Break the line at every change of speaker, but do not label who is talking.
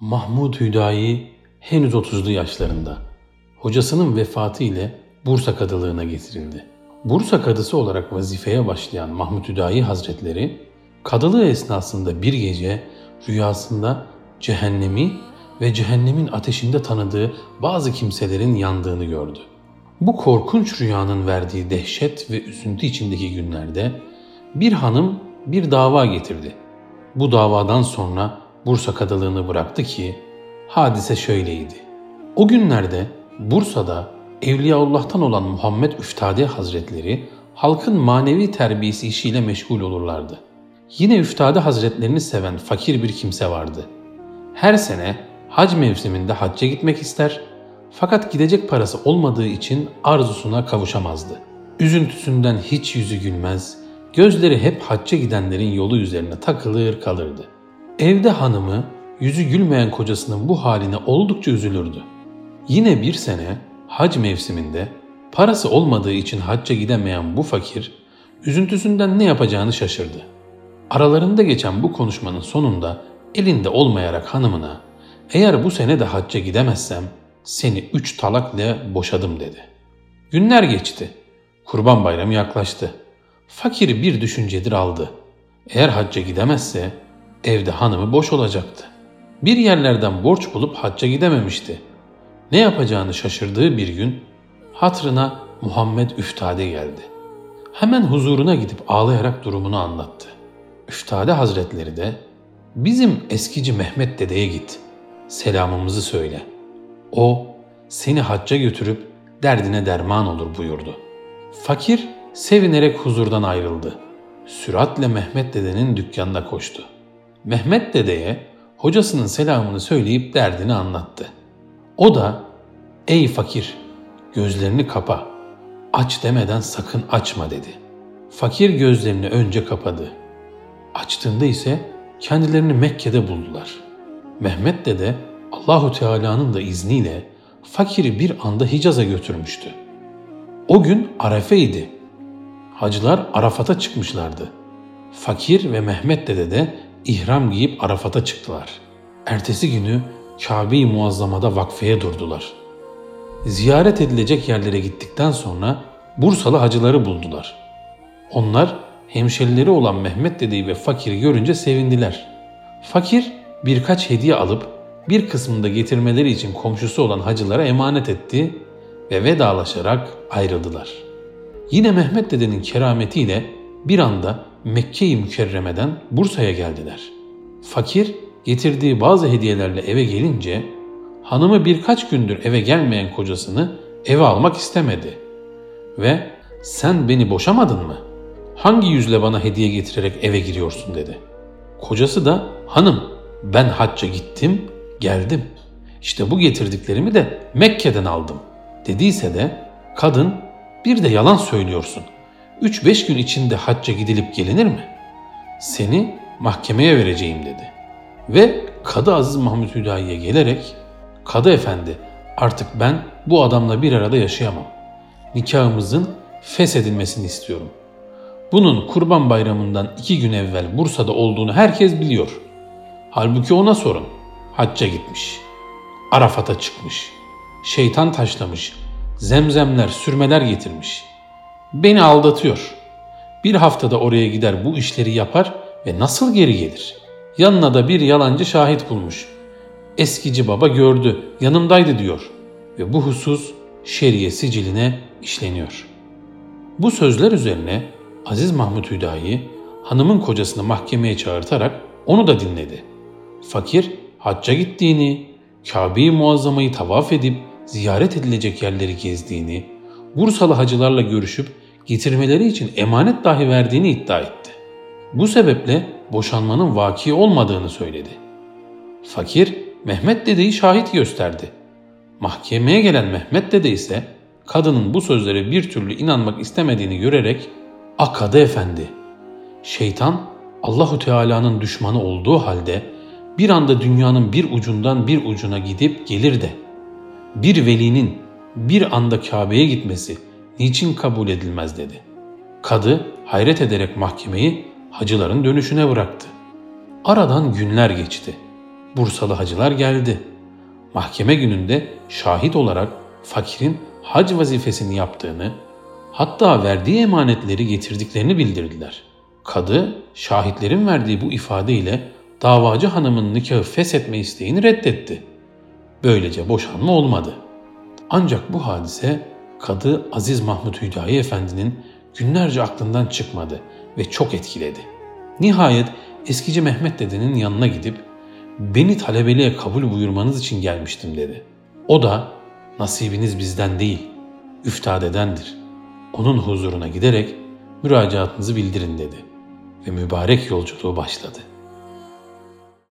Mahmud Hüdayi henüz 30'lu yaşlarında. Hocasının vefatı ile Bursa kadılığına getirildi. Bursa kadısı olarak vazifeye başlayan Mahmud Hüdayi Hazretleri, kadılığı esnasında bir gece rüyasında cehennemi ve cehennemin ateşinde tanıdığı bazı kimselerin yandığını gördü. Bu korkunç rüyanın verdiği dehşet ve üzüntü içindeki günlerde bir hanım bir dava getirdi. Bu davadan sonra Bursa kadılığını bıraktı ki hadise şöyleydi. O günlerde Bursa'da Evliyaullah'tan olan Muhammed Üftade Hazretleri halkın manevi terbiyesi işiyle meşgul olurlardı. Yine Üftade Hazretlerini seven fakir bir kimse vardı. Her sene hac mevsiminde hacca gitmek ister fakat gidecek parası olmadığı için arzusuna kavuşamazdı. Üzüntüsünden hiç yüzü gülmez, gözleri hep hacca gidenlerin yolu üzerine takılır kalırdı. Evde hanımı yüzü gülmeyen kocasının bu haline oldukça üzülürdü. Yine bir sene hac mevsiminde parası olmadığı için hacca gidemeyen bu fakir üzüntüsünden ne yapacağını şaşırdı. Aralarında geçen bu konuşmanın sonunda elinde olmayarak hanımına eğer bu sene de hacca gidemezsem seni üç talakla boşadım dedi. Günler geçti. Kurban bayramı yaklaştı. Fakir bir düşüncedir aldı. Eğer hacca gidemezse evde hanımı boş olacaktı. Bir yerlerden borç bulup hacca gidememişti. Ne yapacağını şaşırdığı bir gün hatrına Muhammed Üftade geldi. Hemen huzuruna gidip ağlayarak durumunu anlattı. Üftade Hazretleri de bizim eskici Mehmet dedeye git. Selamımızı söyle. O seni hacca götürüp derdine derman olur buyurdu. Fakir sevinerek huzurdan ayrıldı. Süratle Mehmet dedenin dükkanına koştu. Mehmet dedeye hocasının selamını söyleyip derdini anlattı. O da ''Ey fakir, gözlerini kapa, aç demeden sakın açma.'' dedi. Fakir gözlerini önce kapadı. Açtığında ise kendilerini Mekke'de buldular. Mehmet dede Allahu Teala'nın da izniyle fakiri bir anda Hicaz'a götürmüştü. O gün Arefe'ydi. Hacılar Arafat'a çıkmışlardı. Fakir ve Mehmet dede de ihram giyip Arafat'a çıktılar. Ertesi günü Kabe-i Muazzama'da vakfeye durdular. Ziyaret edilecek yerlere gittikten sonra Bursalı hacıları buldular. Onlar hemşerileri olan Mehmet dedeyi ve fakiri görünce sevindiler. Fakir birkaç hediye alıp bir kısmını da getirmeleri için komşusu olan hacılara emanet etti ve vedalaşarak ayrıldılar. Yine Mehmet dedenin kerametiyle bir anda Mekke-i Mükerreme'den Bursa'ya geldiler. Fakir getirdiği bazı hediyelerle eve gelince hanımı birkaç gündür eve gelmeyen kocasını eve almak istemedi. Ve sen beni boşamadın mı? Hangi yüzle bana hediye getirerek eve giriyorsun dedi. Kocası da hanım ben hacca gittim geldim. İşte bu getirdiklerimi de Mekke'den aldım dediyse de kadın bir de yalan söylüyorsun. 3-5 gün içinde hacca gidilip gelinir mi? Seni mahkemeye vereceğim dedi. Ve Kadı Aziz Mahmut Hüdayi'ye gelerek Kadı Efendi artık ben bu adamla bir arada yaşayamam. Nikahımızın feshedilmesini istiyorum. Bunun kurban bayramından iki gün evvel Bursa'da olduğunu herkes biliyor. Halbuki ona sorun. Hacca gitmiş. Arafat'a çıkmış. Şeytan taşlamış. Zemzemler, sürmeler getirmiş. Beni aldatıyor. Bir haftada oraya gider bu işleri yapar ve nasıl geri gelir? Yanına da bir yalancı şahit bulmuş. Eskici baba gördü, yanımdaydı diyor ve bu husus şeriye siciline işleniyor. Bu sözler üzerine Aziz Mahmut Hüdayi hanımın kocasını mahkemeye çağırtarak onu da dinledi. Fakir hacca gittiğini, Kabe-i Muazzama'yı tavaf edip ziyaret edilecek yerleri gezdiğini, Bursalı hacılarla görüşüp getirmeleri için emanet dahi verdiğini iddia etti. Bu sebeple boşanmanın vaki olmadığını söyledi. Fakir Mehmet dedeyi şahit gösterdi. Mahkemeye gelen Mehmet dede ise kadının bu sözlere bir türlü inanmak istemediğini görerek Akadı efendi, şeytan Allahu Teala'nın düşmanı olduğu halde bir anda dünyanın bir ucundan bir ucuna gidip gelir de bir velinin bir anda Kabe'ye gitmesi niçin kabul edilmez dedi. Kadı hayret ederek mahkemeyi hacıların dönüşüne bıraktı. Aradan günler geçti. Bursalı hacılar geldi. Mahkeme gününde şahit olarak fakirin hac vazifesini yaptığını, hatta verdiği emanetleri getirdiklerini bildirdiler. Kadı, şahitlerin verdiği bu ifadeyle davacı hanımın nikahı feshetme isteğini reddetti. Böylece boşanma olmadı. Ancak bu hadise Kadı Aziz Mahmut Hüdayi Efendi'nin günlerce aklından çıkmadı ve çok etkiledi. Nihayet eskici Mehmet dedenin yanına gidip beni talebeliğe kabul buyurmanız için gelmiştim dedi. O da nasibiniz bizden değil, üftadedendir. Onun huzuruna giderek müracaatınızı bildirin dedi ve mübarek yolculuğu başladı.''